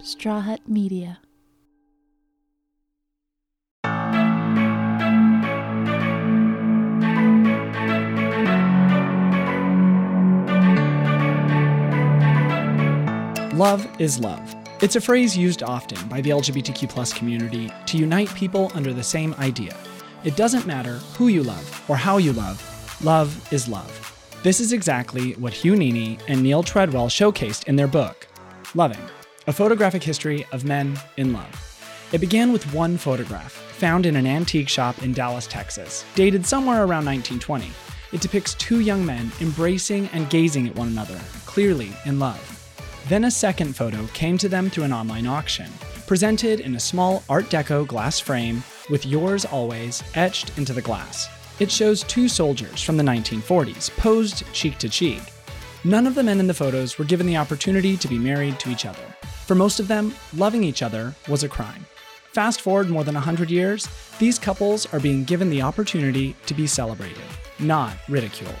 Straw Hut Media. Love is love. It's a phrase used often by the LGBTQ plus community to unite people under the same idea. It doesn't matter who you love or how you love, love is love. This is exactly what Hugh Nini and Neal Treadwell showcased in their book, Loving, a photographic history of men in love. It began with one photograph, found in an antique shop in Dallas, Texas, dated somewhere around 1920. It depicts two young men embracing and gazing at one another, clearly in love. Then a second photo came to them through an online auction, presented in a small Art Deco glass frame with yours always etched into the glass. It shows two soldiers from the 1940s, posed cheek to cheek. None of the men in the photos were given the opportunity to be married to each other. For most of them, loving each other was a crime. Fast forward more than 100 years, these couples are being given the opportunity to be celebrated, not ridiculed.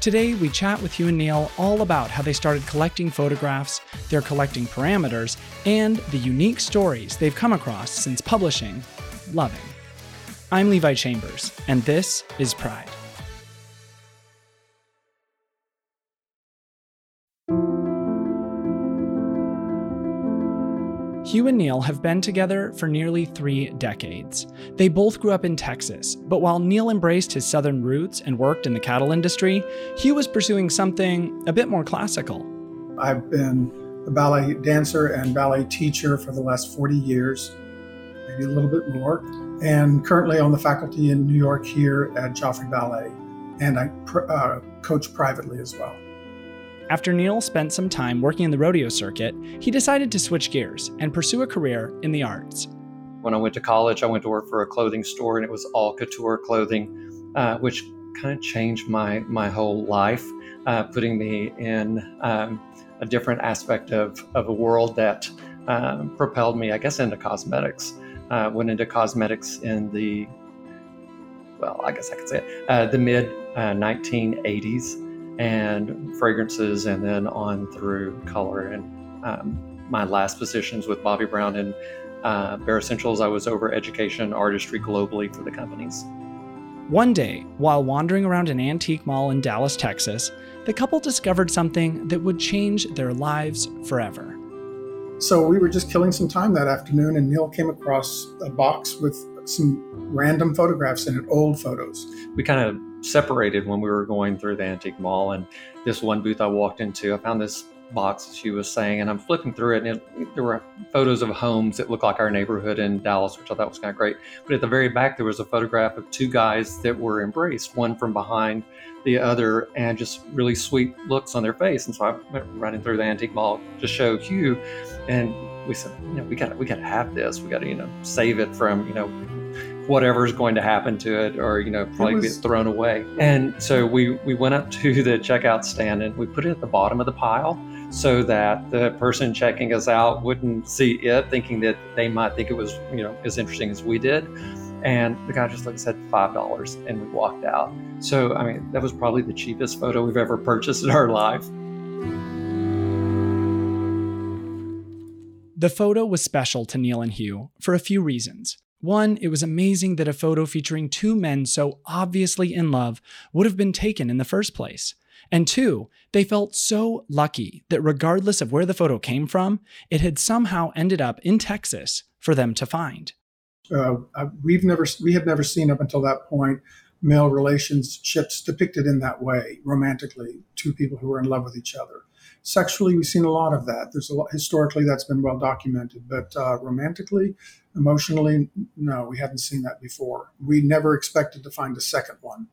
Today, we chat with Hugh and Neal all about how they started collecting photographs, their collecting parameters, and the unique stories they've come across since publishing Loving. I'm Levi Chambers, and this is Pride. Hugh and Neal have been together for nearly three decades. They both grew up in Texas, but while Neal embraced his southern roots and worked in the cattle industry, Hugh was pursuing something a bit more classical. I've been a ballet dancer and ballet teacher for the last 40 years, maybe a little bit more, and currently on the faculty in New York here at Joffrey Ballet, and I uh, coach privately as well. After Neal spent some time working in the rodeo circuit, he decided to switch gears and pursue a career in the arts. When I went to college, I went to work for a clothing store, and it was all couture clothing, uh, which kind of changed my my whole life, uh, putting me in um, a different aspect of, of a world that um, propelled me, I guess, into cosmetics. Uh, went into cosmetics in the well, I guess I could say it, uh, the mid 1980s uh, and fragrances, and then on through color. And um, my last positions with Bobbi Brown and uh, Bare Escentuals, I was over education artistry globally for the companies. One day, while wandering around an antique mall in Dallas, Texas, the couple discovered something that would change their lives forever. So we were just killing some time that afternoon, and Neal came across a box with some random photographs in it, old photos. We kind of separated when we were going through the antique mall. And this one booth I walked into, I found this box she was saying, and I'm flipping through it, and it, there were photos of homes that looked like our neighborhood in Dallas, which I thought was kind of great. But at the very back, there was a photograph of two guys that were embraced, one from behind the other, and just really sweet looks on their face. And so I went running through the antique mall to show Hugh, and we said, you know, we got we got to have this. We got to you know save it from you know whatever's going to happen to it or you know probably was... get thrown away. And so we we went up to the checkout stand and we put it at the bottom of the pile so that the person checking us out wouldn't see it thinking that they might think it was you know as interesting as we did. And the guy just looked and said five dollars and we walked out. So i mean that was probably the cheapest photo we've ever purchased in our life. The photo was special to neal and hugh for a few reasons one, it was amazing that a photo featuring two men so obviously in love would have been taken in the first place. And two, they felt so lucky that regardless of where the photo came from, it had somehow ended up in Texas for them to find. Uh, we've never, we had never seen up until that point male relationships depicted in that way, romantically, two people who were in love with each other. Sexually, we've seen a lot of that. There's a lot, historically that's been well documented, but uh, romantically, emotionally, no, we hadn't seen that before. We never expected to find a second one.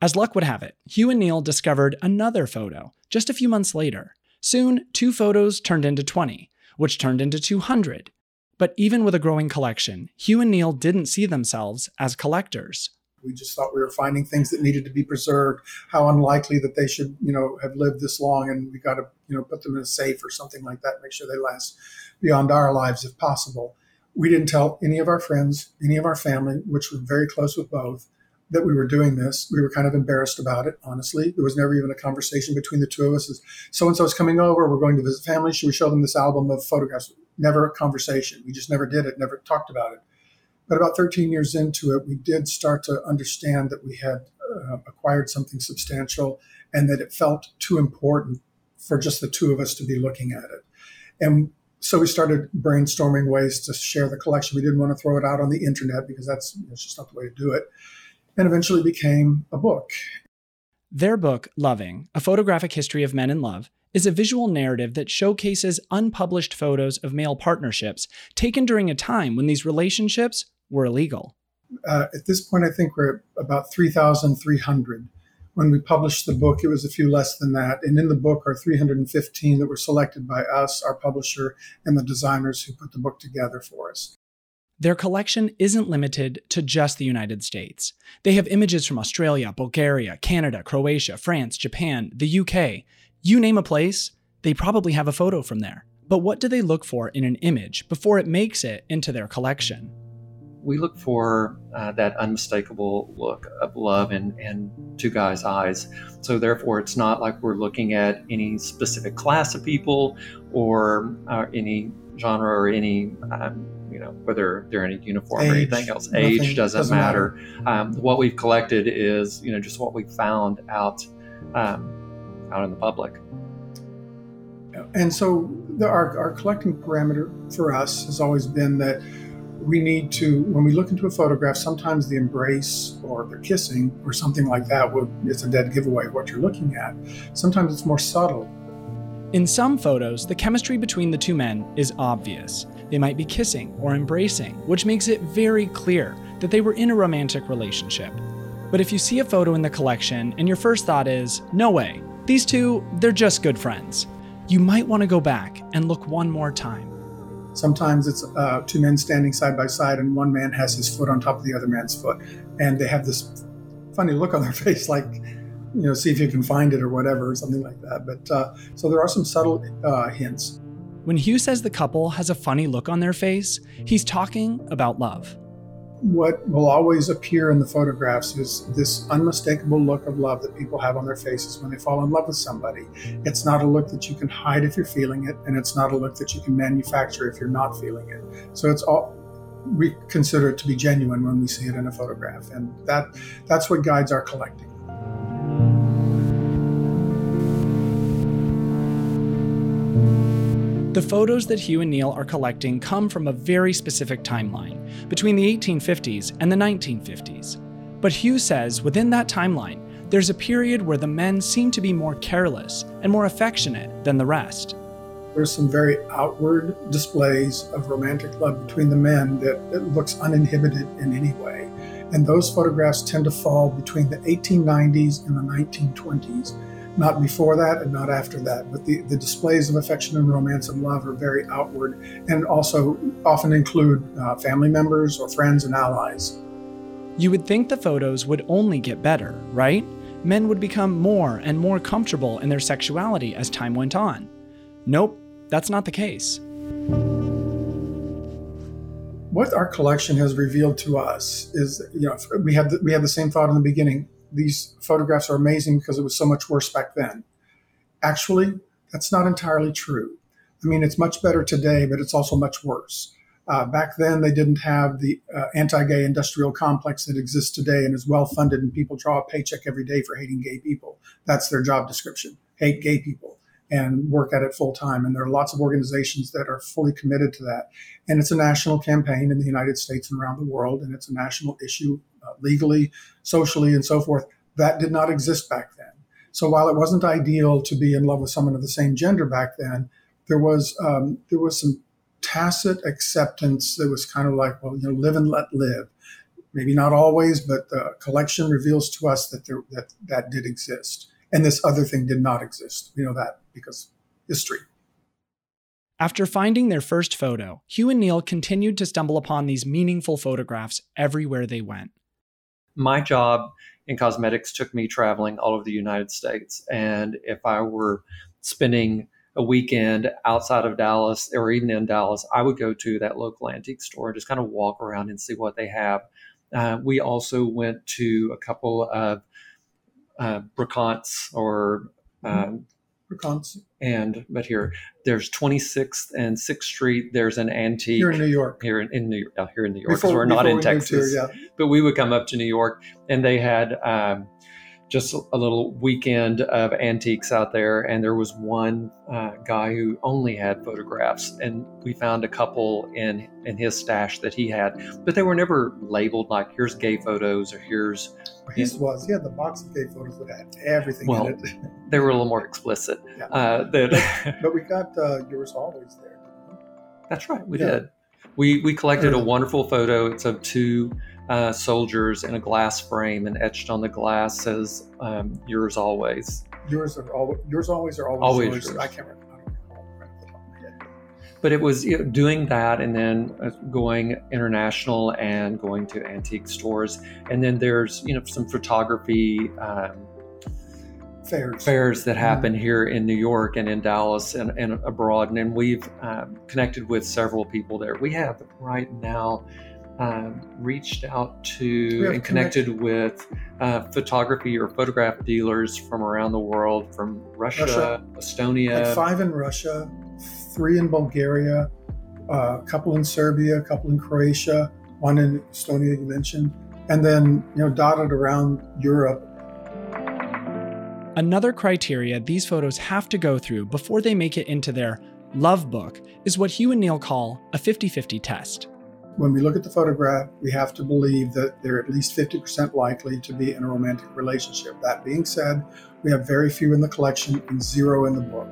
As luck would have it, Hugh and Neal discovered another photo just a few months later. Soon, two photos turned into 20, which turned into 200. But even with a growing collection, Hugh and Neal didn't see themselves as collectors. We just thought we were finding things that needed to be preserved. How unlikely that they should, you know, have lived this long, and we got to, you know, put them in a safe or something like that. Make sure they last beyond our lives if possible. We didn't tell any of our friends, any of our family, which were very close with both, that we were doing this. We were kind of embarrassed about it, honestly. There was never even a conversation between the two of us. So and so is coming over. We're going to visit family. Should we show them this album of photographs? never a conversation. We just never did it, never talked about it. But about 13 years into it, we did start to understand that we had uh, acquired something substantial and that it felt too important for just the two of us to be looking at it. And so we started brainstorming ways to share the collection. We didn't want to throw it out on the internet because that's, that's just not the way to do it. And eventually became a book. Their book, Loving A Photographic History of Men in Love, is a visual narrative that showcases unpublished photos of male partnerships taken during a time when these relationships were illegal. Uh, at this point, I think we're about 3,300. When we published the book, it was a few less than that. And in the book are 315 that were selected by us, our publisher, and the designers who put the book together for us. Their collection isn't limited to just the United States. They have images from Australia, Bulgaria, Canada, Croatia, France, Japan, the UK. You name a place, they probably have a photo from there. But what do they look for in an image before it makes it into their collection? We look for uh, that unmistakable look of love in, in two guys' eyes. So, therefore, it's not like we're looking at any specific class of people or uh, any genre or any um, you know whether they're in a uniform Age, or anything else. Age doesn't, doesn't matter. matter. Um, what we've collected is you know just what we found out um, out in the public. And so the, our, our collecting parameter for us has always been that we need to when we look into a photograph sometimes the embrace or the kissing or something like that would it's a dead giveaway what you're looking at. Sometimes it's more subtle. In some photos the chemistry between the two men is obvious. They might be kissing or embracing, which makes it very clear that they were in a romantic relationship. But if you see a photo in the collection and your first thought is, no way, these two, they're just good friends, you might want to go back and look one more time. Sometimes it's uh, two men standing side by side, and one man has his foot on top of the other man's foot, and they have this funny look on their face, like, you know, see if you can find it or whatever, or something like that. But uh, so there are some subtle uh, hints. When Hugh says the couple has a funny look on their face, he's talking about love. What will always appear in the photographs is this unmistakable look of love that people have on their faces when they fall in love with somebody. It's not a look that you can hide if you're feeling it, and it's not a look that you can manufacture if you're not feeling it. So it's all we consider it to be genuine when we see it in a photograph, and that that's what guides our collecting. The photos that Hugh and Neal are collecting come from a very specific timeline, between the 1850s and the 1950s. But Hugh says within that timeline, there's a period where the men seem to be more careless and more affectionate than the rest. There's some very outward displays of romantic love between the men that, that looks uninhibited in any way. And those photographs tend to fall between the 1890s and the 1920s not before that and not after that. But the, the displays of affection and romance and love are very outward and also often include uh, family members or friends and allies. You would think the photos would only get better, right? Men would become more and more comfortable in their sexuality as time went on. Nope, that's not the case. What our collection has revealed to us is, you know, we had the, we had the same thought in the beginning these photographs are amazing because it was so much worse back then. Actually, that's not entirely true. I mean, it's much better today, but it's also much worse. Uh, back then, they didn't have the uh, anti gay industrial complex that exists today and is well funded, and people draw a paycheck every day for hating gay people. That's their job description hate gay people and work at it full time. And there are lots of organizations that are fully committed to that. And it's a national campaign in the United States and around the world, and it's a national issue legally, socially, and so forth. That did not exist back then. So while it wasn't ideal to be in love with someone of the same gender back then, there was um, there was some tacit acceptance that was kind of like, well, you know, live and let live. Maybe not always, but the collection reveals to us that there, that that did exist, and this other thing did not exist. We know that because history. After finding their first photo, Hugh and Neal continued to stumble upon these meaningful photographs everywhere they went my job in cosmetics took me traveling all over the United States. And if I were spending a weekend outside of Dallas or even in Dallas, I would go to that local antique store and just kind of walk around and see what they have. Uh, we also went to a couple of uh, brocantes or um, Pecans. And but here, there's 26th and 6th Street. There's an antique Here in New York. here in, in New York, uh, here in New York, Before- we're not in we Texas. here, yeah. But we would come up to New York, and they had um, just a little weekend of antiques out there. And there was one uh, guy who only had photographs, and we found a couple in in his stash that he had, but they were never labeled like "here's gay photos" or "here's." His was, yeah, the box of gay photos would have everything Well, in it. They were a little more explicit. Yeah. Uh, that But we got uh, yours always there. That's right, we Yeah. did. We we collected a wonderful photo. It's of two uh, soldiers in a glass frame, and etched on the glass says um, "Yours always." Yours are always, yours always are always, Always yours. yours. I can't remember. I don't recall right off the top of my head. But it was you know, doing that, and then uh, going international and going to antique stores, and then there's you know some photography um, Fairs. fairs that happen here in New York and in Dallas and, and abroad. And, then we've um, connected with several people there. We have right now um, reached out to and connected with uh, photography or photograph dealers from around the world, from Russia, Russia. Estonia. Like five in Russia, three in Bulgaria, uh, a couple in Serbia, a couple in Croatia, one in Estonia you mentioned, and then you know dotted around Europe. Another criteria these photos have to go through before they make it into their love book is what Hugh and Neal call a 50 50 test. When we look at the photograph, we have to believe that they're at least 50% likely to be in a romantic relationship. That being said, we have very few in the collection and zero in the book.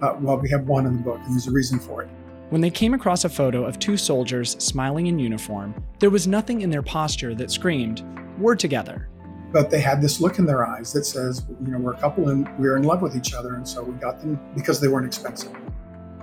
Uh, well, we have one in the book, and there's a reason for it. When they came across a photo of two soldiers smiling in uniform, there was nothing in their posture that screamed, We're together. But they had this look in their eyes that says, you know, we're a couple and we're in love with each other, and so we got them because they weren't expensive.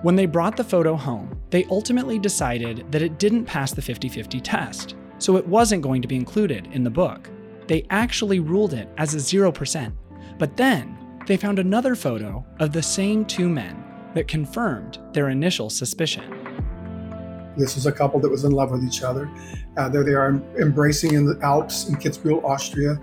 When they brought the photo home, they ultimately decided that it didn't pass the 50 50 test, so it wasn't going to be included in the book. They actually ruled it as a 0%. But then, they found another photo of the same two men that confirmed their initial suspicion. This was a couple that was in love with each other. Uh, there they are embracing in the Alps in Kitzbühel, Austria.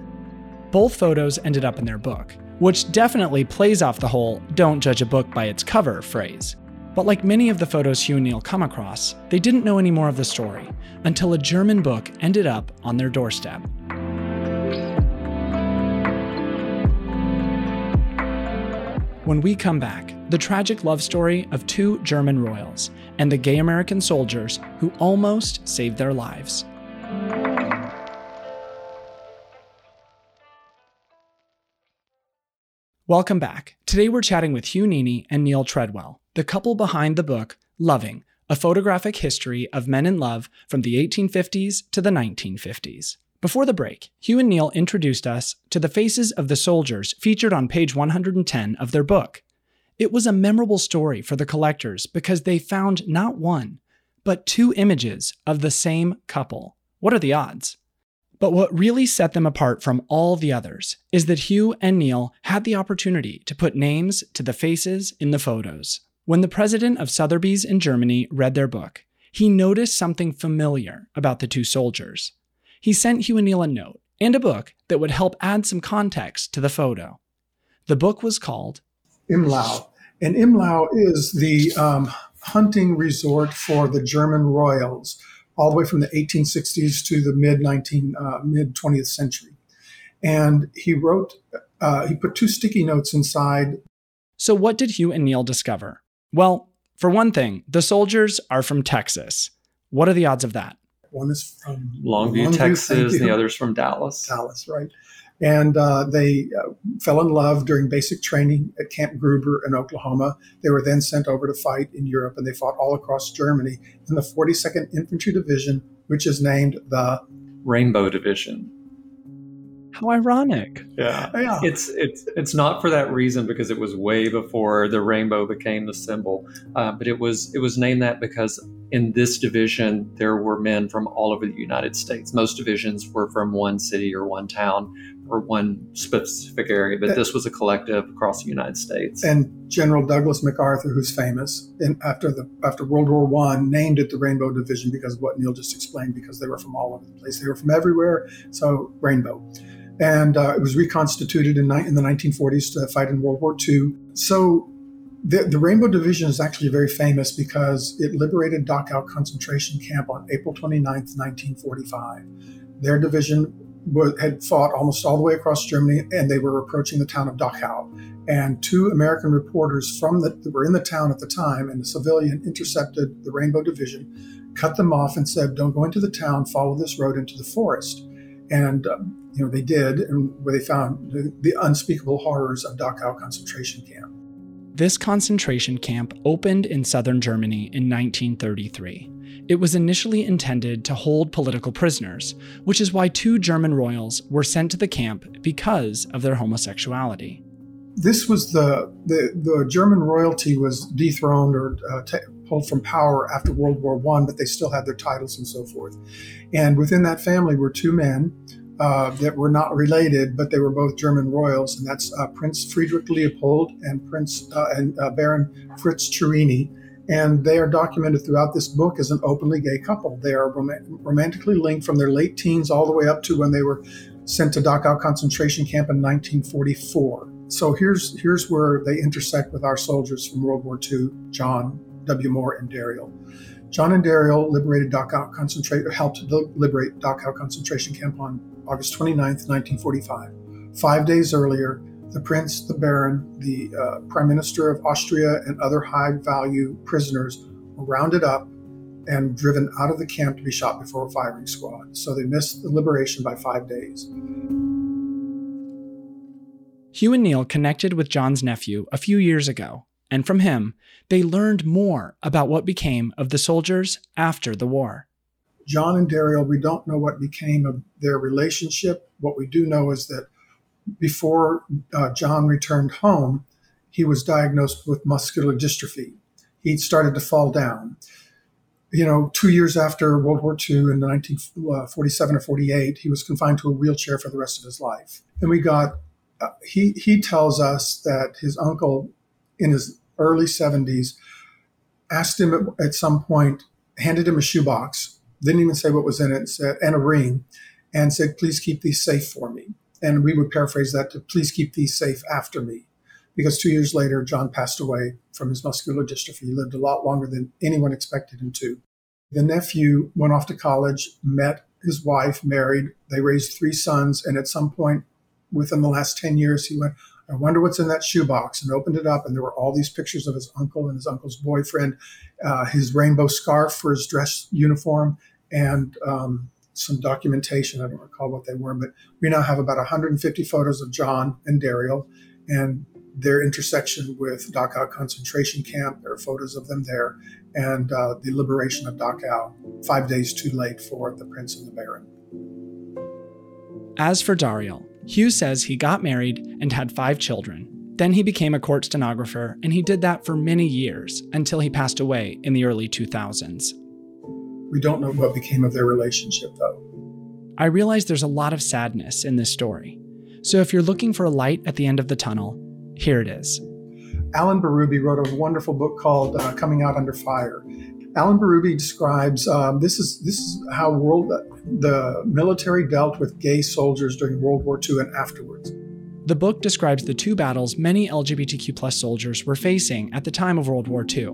Both photos ended up in their book, which definitely plays off the whole don't judge a book by its cover phrase. But like many of the photos Hugh and Neal come across, they didn't know any more of the story until a German book ended up on their doorstep. When we come back, the tragic love story of two German royals and the gay American soldiers who almost saved their lives. Welcome back. Today we're chatting with Hugh Nini and Neal Treadwell, the couple behind the book Loving, a photographic history of men in love from the 1850s to the 1950s. Before the break, Hugh and Neal introduced us to the faces of the soldiers featured on page 110 of their book. It was a memorable story for the collectors because they found not one, but two images of the same couple. What are the odds? But what really set them apart from all the others is that Hugh and Neal had the opportunity to put names to the faces in the photos. When the president of Sotheby's in Germany read their book, he noticed something familiar about the two soldiers. He sent Hugh and Neal a note and a book that would help add some context to the photo. The book was called Imlau. And Imlau is the um, hunting resort for the German royals, all the way from the 1860s to the mid 19 uh, mid 20th century. And he wrote, uh, he put two sticky notes inside. So, what did Hugh and Neal discover? Well, for one thing, the soldiers are from Texas. What are the odds of that? One is from Longview, thank Texas, and you. the others from Dallas. Dallas, right? And uh, they uh, fell in love during basic training at Camp Gruber in Oklahoma. They were then sent over to fight in Europe, and they fought all across Germany in the 42nd Infantry Division, which is named the Rainbow Division. How ironic. Yeah. yeah. It's it's it's not for that reason because it was way before the rainbow became the symbol, uh, but it was it was named that because in this division there were men from all over the United States. Most divisions were from one city or one town or one specific area, but this was a collective across the United States. and General Douglas MacArthur, who's famous, and after the after World War One, named it the Rainbow Division because of what Neal just explained, because they were from all over the place. They were from everywhere, so Rainbow. And uh, it was reconstituted in, in, the 1940s to fight in World War II. So the, the, Rainbow Division is actually very famous because it liberated Dachau concentration camp on April 29, 1945. Their division was, had fought almost all the way across Germany, and they were approaching the town of Dachau. And two American reporters from the, that were in the town at the time, and a civilian intercepted the Rainbow Division, cut them off, and said, "Don't go into the town. Follow this road into the forest." And um, you know they did, and where they found the, the unspeakable horrors of Dachau concentration camp. This concentration camp opened in southern Germany in 1933. It was initially intended to hold political prisoners, which is why two German royals were sent to the camp because of their homosexuality. This was the the, the German royalty was dethroned or uh, t- pulled from power after World War One, but they still had their titles and so forth. And within that family were two men uh, that were not related, but they were both German royals, and that's uh, Prince Friedrich Leopold and Prince uh, and uh, Baron Fritz Cerrini. And they are documented throughout this book as an openly gay couple. They are rom- romantically linked from their late teens all the way up to when they were sent to Dachau concentration camp in 1944. So here's here's where they intersect with our soldiers from World War II, John W. Moore and Daryl. John and Daryl liberated Dachau helped liberate Dachau concentration camp on August 29, 1945. Five days earlier, the prince, the baron, the uh, prime minister of Austria, and other high value prisoners were rounded up and driven out of the camp to be shot before a firing squad. So they missed the liberation by five days. Hugh and Neal connected with John's nephew a few years ago, and from him, they learned more about what became of the soldiers after the war. John and Daryl, we don't know what became of their relationship. What we do know is that before uh, John returned home, he was diagnosed with muscular dystrophy. He started to fall down. You know, two years after World War II in 1947 or 48, he was confined to a wheelchair for the rest of his life. And we got, uh, he, he tells us that his uncle in his early 70s asked him at, at some point, handed him a shoebox didn't even say what was in it, said, and a ring, and said, please keep these safe for me. And we would paraphrase that to please keep these safe after me. Because two years later, John passed away from his muscular dystrophy. He lived a lot longer than anyone expected him to. The nephew went off to college, met his wife, married. They raised three sons. And at some point within the last 10 years, he went, I wonder what's in that shoebox, and opened it up, and there were all these pictures of his uncle and his uncle's boyfriend, uh, his rainbow scarf for his dress uniform, and um, some documentation. I don't recall what they were, but we now have about 150 photos of John and Daryl and their intersection with Dachau concentration camp. There are photos of them there, and uh, the liberation of Dachau, five days too late for the Prince and the Baron. As for Daryl, Hugh says he got married and had five children. Then he became a court stenographer, and he did that for many years until he passed away in the early 2000s. We don't know what became of their relationship, though. I realize there's a lot of sadness in this story. So if you're looking for a light at the end of the tunnel, here it is. Allan Bérubé wrote a wonderful book called uh, Coming Out Under Fire. Allan Bérubé describes um, this is this is how world the military dealt with gay soldiers during World War II and afterwards. The book describes the two battles many LGBTQ plus soldiers were facing at the time of World War II.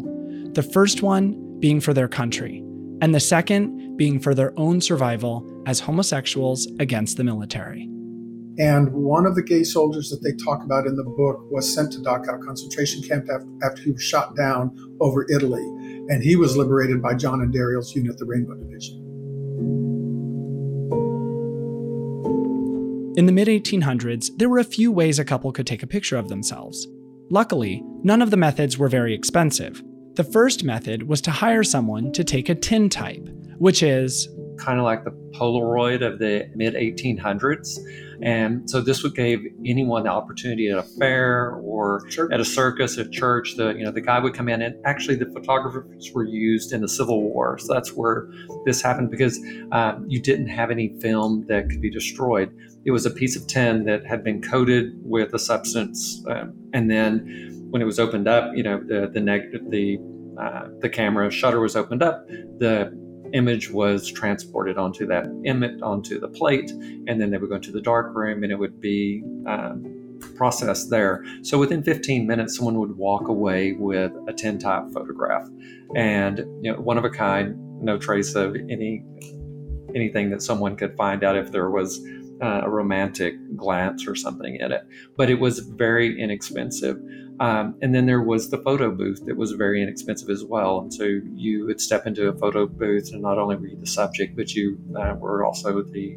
The first one being for their country, and the second being for their own survival as homosexuals against the military. And one of the gay soldiers that they talk about in the book was sent to Dachau concentration camp after he was shot down over Italy. And he was liberated by John and Daryl's unit, the Rainbow Division. In the mid 1800s, there were a few ways a couple could take a picture of themselves. Luckily, none of the methods were very expensive, the first method was to hire someone to take a tintype, which is kind of like the Polaroid of the mid 1800s. And so this would give anyone the opportunity at a fair or sure. at a circus, at church. The you know the guy would come in, and actually the photographers were used in the Civil War. So that's where this happened because um, you didn't have any film that could be destroyed. It was a piece of tin that had been coated with a substance, um, and then when it was opened up, you know, the the neg- the uh, the camera shutter was opened up, the image was transported onto that image onto the plate, and then they would go into the dark room, and it would be um, processed there. So within 15 minutes, someone would walk away with a tintype photograph, and you know, one of a kind, no trace of any anything that someone could find out if there was uh, a romantic glance or something in it. But it was very inexpensive. Um, and then there was the photo booth that was very inexpensive as well. And so you would step into a photo booth, and not only were you the subject, but you uh, were also the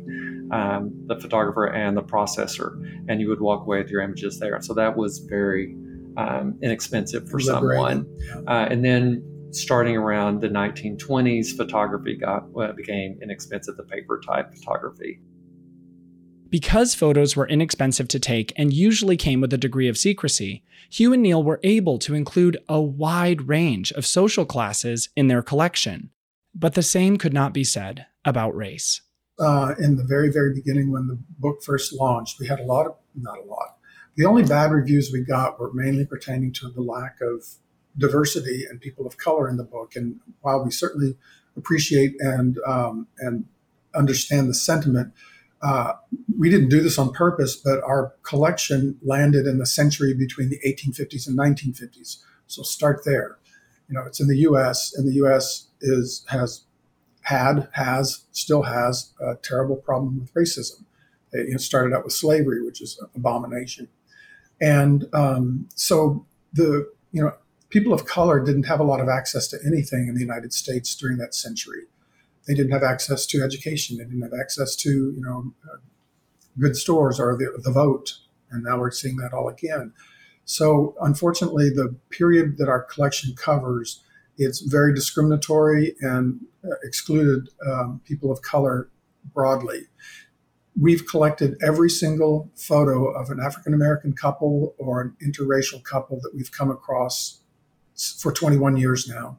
um, the photographer and the processor, and you would walk away with your images there. So that was very um, inexpensive for someone. Uh, and then starting around the 1920s, photography got uh, became inexpensive, the paper type photography. Because photos were inexpensive to take and usually came with a degree of secrecy, Hugh and Neal were able to include a wide range of social classes in their collection. But the same could not be said about race. Uh, in the very, very beginning, when the book first launched, we had a lot of, not a lot, the only bad reviews we got were mainly pertaining to the lack of diversity and people of color in the book. And while we certainly appreciate and um, and understand the sentiment, uh, we didn't do this on purpose, but our collection landed in the century between the 1850s and 1950s. So start there. You know, it's in the U.S. and the U.S. is has had has still has a terrible problem with racism. It started out with slavery, which is an abomination, and um, so the you know people of color didn't have a lot of access to anything in the United States during that century they didn't have access to education. They didn't have access to, you know, uh, good stores or the, the vote. And now we're seeing that all again. So unfortunately, the period that our collection covers, it's very discriminatory and uh, excluded um, people of color broadly. We've collected every single photo of an African American couple or an interracial couple that we've come across for 21 years now.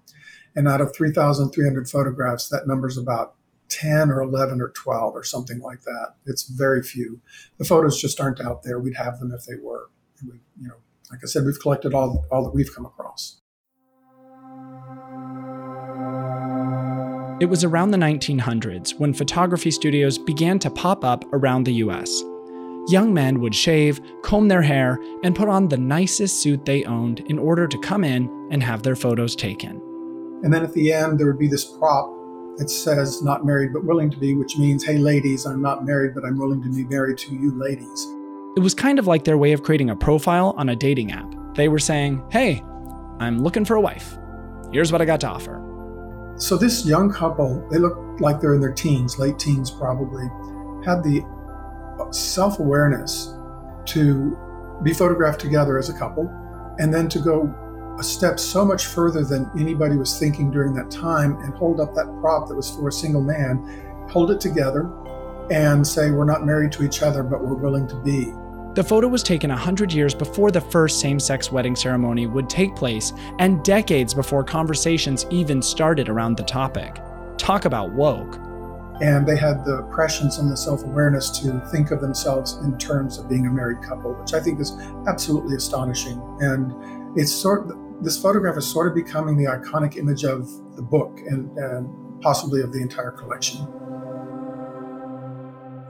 And out of 3,300 photographs, that number's about 10 or 11 or 12 or something like that. It's very few. The photos just aren't out there. We'd have them if they were. We, you know, like I said, we've collected all, all that we've come across. It was around the 1900s when photography studios began to pop up around the US. Young men would shave, comb their hair, and put on the nicest suit they owned in order to come in and have their photos taken. And then at the end, there would be this prop that says, not married but willing to be, which means, hey, ladies, I'm not married, but I'm willing to be married to you, ladies. It was kind of like their way of creating a profile on a dating app. They were saying, hey, I'm looking for a wife. Here's what I got to offer. So this young couple, they look like they're in their teens, late teens probably, had the self awareness to be photographed together as a couple and then to go a step so much further than anybody was thinking during that time and hold up that prop that was for a single man, hold it together, and say, We're not married to each other, but we're willing to be. The photo was taken 100 years before the first same sex wedding ceremony would take place and decades before conversations even started around the topic. Talk about woke. And they had the prescience and the self awareness to think of themselves in terms of being a married couple, which I think is absolutely astonishing. And it's sort of, this photograph is sort of becoming the iconic image of the book and, and possibly of the entire collection.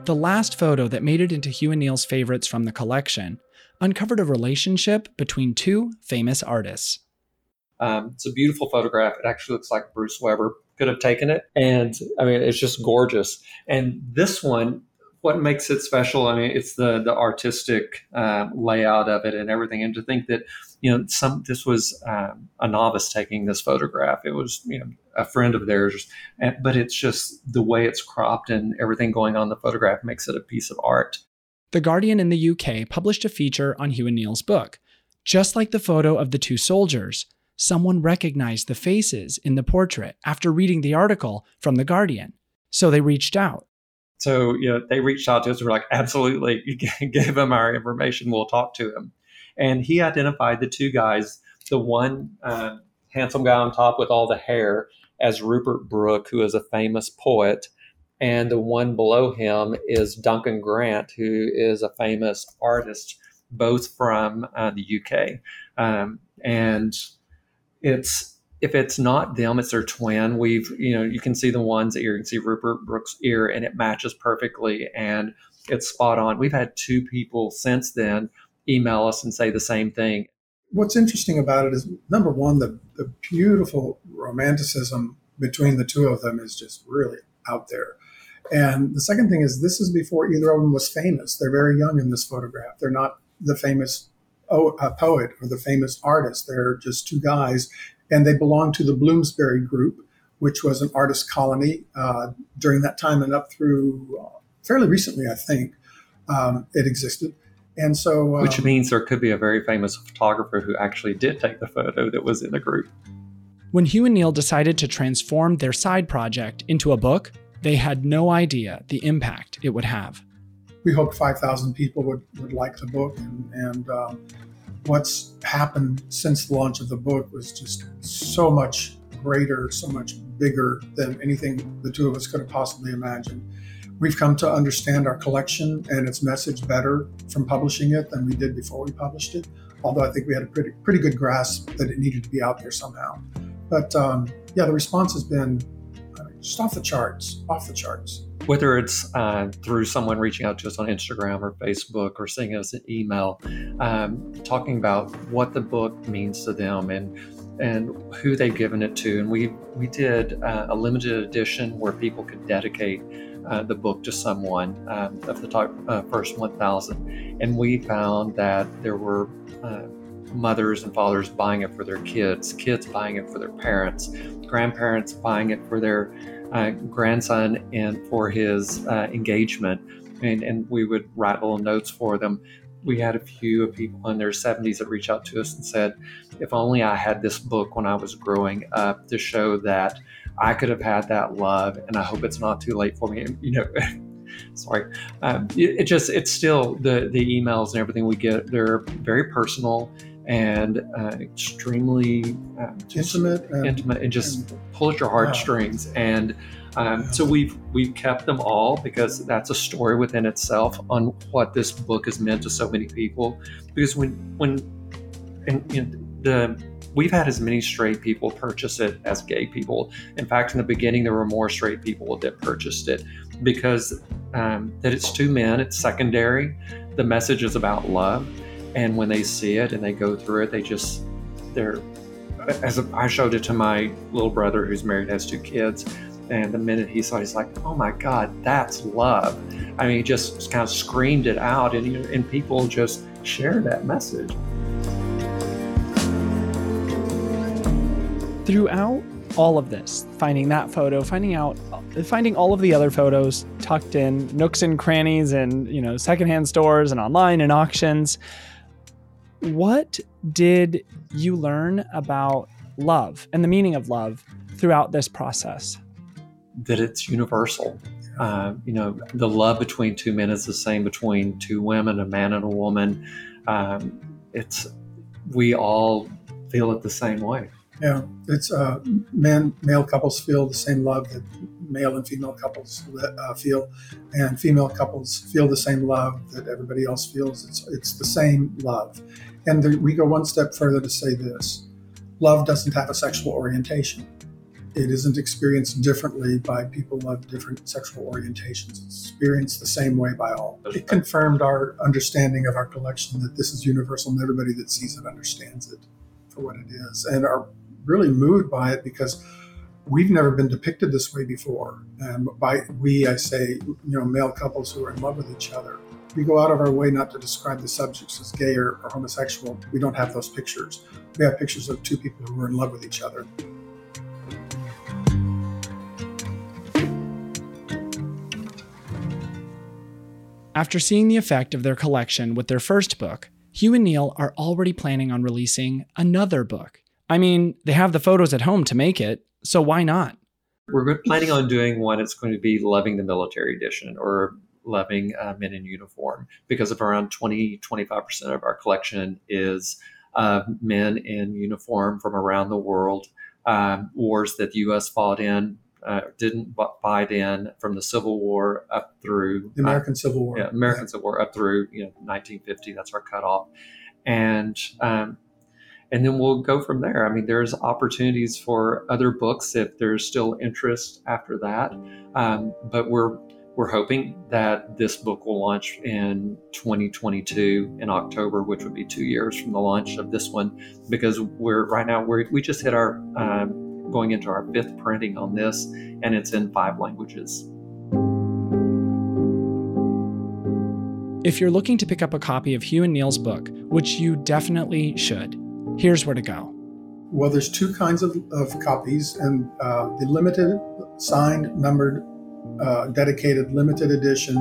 The last photo that made it into Hugh and Neal's favorites from the collection uncovered a relationship between two famous artists. Um, it's a beautiful photograph. It actually looks like Bruce Weber could have taken it. And I mean, it's just gorgeous. And this one what makes it special i mean it's the the artistic uh, layout of it and everything and to think that you know some this was um, a novice taking this photograph. It was you know a friend of theirs. And, but it's just the way it's cropped and everything going on in the photograph makes it a piece of art. The guardian in the uk published a feature on hugh and neal's book. Just like the photo of the two soldiers someone recognized the faces in the portrait after reading the article from the guardian. So they reached out. So, you know, they reached out to us We're like, absolutely, give him our information. We'll talk to him. And he identified the two guys, the one uh, handsome guy on top with all the hair as Rupert Brooke, who is a famous poet. And the one below him is Duncan Grant, who is a famous artist, both from uh, the UK. Um, and it's if it's not them, it's their twin. We've, you know, you can see the one's ear, you can see Rupert Brooke's ear, and it matches perfectly and it's spot on. We've had two people since then email us and say the same thing. What's interesting about it is number one, the, the beautiful romanticism between the two of them is just really out there. And the second thing is, this is before either of them was famous. They're very young in this photograph. They're not the famous oh, poet or the famous artist. They're just two guys and they belong to the Bloomsbury Group, which was an artist colony uh, during that time and up through uh, fairly recently, I think um, it existed. And so, um, which means there could be a very famous photographer who actually did take the photo that was in the group. When Hugh and Neal decided to transform their side project into a book, they had no idea the impact it would have. We hoped 5,000 people would, would like the book, and, and um, what's happened since the launch of the book was just so much greater, so much bigger than anything the two of us could have possibly imagined. We've come to understand our collection and its message better from publishing it than we did before we published it. Although I think we had a pretty pretty good grasp that it needed to be out there somehow. But um, yeah, the response has been just off the charts, off the charts whether it's uh, through someone reaching out to us on Instagram or Facebook or sending us an email, um, talking about what the book means to them and and who they've given it to. And we we did uh, a limited edition where people could dedicate uh, the book to someone um, of the top uh, first 1,000, and we found that there were uh, mothers and fathers buying it for their kids, kids buying it for their parents, grandparents buying it for their uh, grandson and for his uh, engagement. And, and we would write little notes for them. We had a few people in their 70s that reached out to us and said, if only I had this book when I was growing up to show that I could have had that love, and I hope it's not too late for me. And, you know, sorry, um, it, it, just it's still the the emails and everything we get. They're very personal and uh, extremely uh, intimate, and, intimate, and just and, pull at your heartstrings. Wow. And um, so we've we've kept them all because that's a story within itself on what this book has meant to so many people. Because when when and, and the we've had as many straight people purchase it as gay people. In fact, in the beginning, there were more straight people that purchased it because um, that it's two men. It's secondary. The message is about love and when they see it and they go through it they just they're as I showed it to my little brother who's married has two kids and the minute he saw it he's like oh my god that's love i mean he just kind of screamed it out and, and people just share that message throughout all of this finding that photo finding out finding all of the other photos tucked in nooks and crannies and you know secondhand stores and online and auctions what did you learn about love and the meaning of love throughout this process? That it's universal. Uh, you know, the love between two men is the same between two women, a man and a woman. Um, it's we all feel it the same way. Yeah, it's uh, men, male couples feel the same love that male and female couples uh, feel, and female couples feel the same love that everybody else feels. It's it's the same love, and the, we go one step further to say this: love doesn't have a sexual orientation. It isn't experienced differently by people of different sexual orientations. It's experienced the same way by all. It confirmed our understanding of our collection that this is universal, and everybody that sees it understands it for what it is, and are really moved by it because we've never been depicted this way before. And by we, I say, you know, male couples who are in love with each other. We go out of our way not to describe the subjects as gay or, or homosexual. We don't have those pictures. We have pictures of two people who are in love with each other. After seeing the effect of their collection with their first book, Hugh and Neal are already planning on releasing another book. I mean, they have the photos at home to make it, so why not? We're planning on doing one. It's going to be Loving the Military Edition or Loving uh, Men in Uniform because of around 20, 25% of our collection is uh, men in uniform from around the world, um, wars that the U.S. fought in, uh, didn't fight in from the Civil War up through the American Civil War. Yeah, American yeah. Civil War up through you know 1950. That's our cutoff, and um, and then we'll go from there. I mean, there's opportunities for other books if there's still interest after that. Um, but we're we're hoping that this book will launch in 2022 in October, which would be two years from the launch of this one, because we're right now we we just hit our um, going into our fifth printing on this, and it's in five languages. If you're looking to pick up a copy of Hugh and Neil's book, which you definitely should, here's where to go. Well, there's two kinds of, of copies, and uh, the limited, signed, numbered, uh, dedicated, limited edition,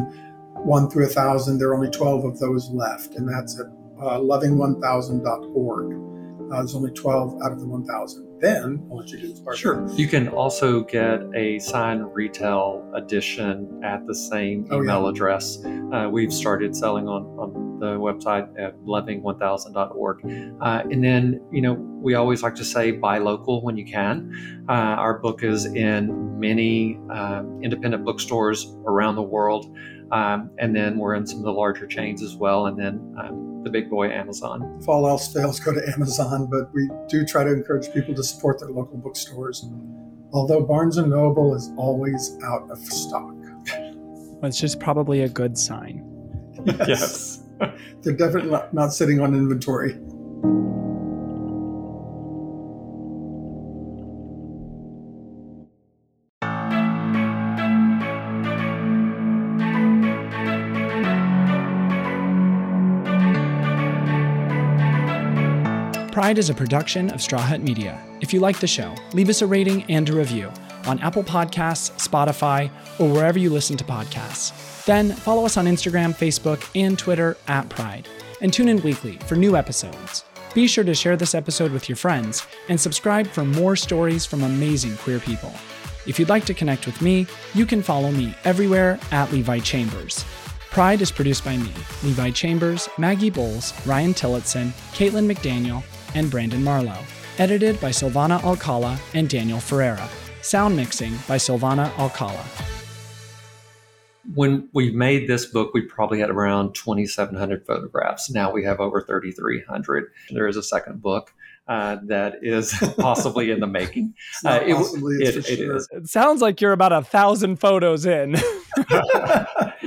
one through a thousand. There are only 12 of those left, and that's at uh, loving1000.org. Uh, there's only 12 out of the 1,000. Then I'll let you do this part. Sure. You can also get a signed retail edition at the same Oh, email yeah. address. Uh, we've started selling on, on the website at loving1000.org. Uh, and then, you know, we always like to say buy local when you can. Uh, our book is in many um, independent bookstores around the world. Um, and then we're in some of the larger chains as well. And then um, the big boy Amazon. If all else fails, go to Amazon, but we do try to encourage people to support their local bookstores. Although Barnes and Noble is always out of stock. It's just probably a good sign. Yes. They're definitely not, not sitting on inventory. Pride is a production of Straw Hut Media. If you like the show, leave us a rating and a review on Apple Podcasts, Spotify, or wherever you listen to podcasts. Then follow us on Instagram, Facebook, and Twitter at Pride, and tune in weekly for new episodes. Be sure to share this episode with your friends and subscribe for more stories from amazing queer people. If you'd like to connect with me, you can follow me everywhere at Levi Chambers. Pride is produced by me, Levi Chambers, Maggie Boles, Ryan Tillotson, Caitlin McDaniel, and Brandon Marlowe. Edited by Silvana Alcala and Daniel Ferreira. Sound mixing by Silvana Alcala. when we made this book, we probably had around 2,700 photographs. Now we have over 3,300. There is a second book uh, that is possibly in the making. It's Uh, it- possibly, it- it sure. It sounds like you're about a thousand photos in.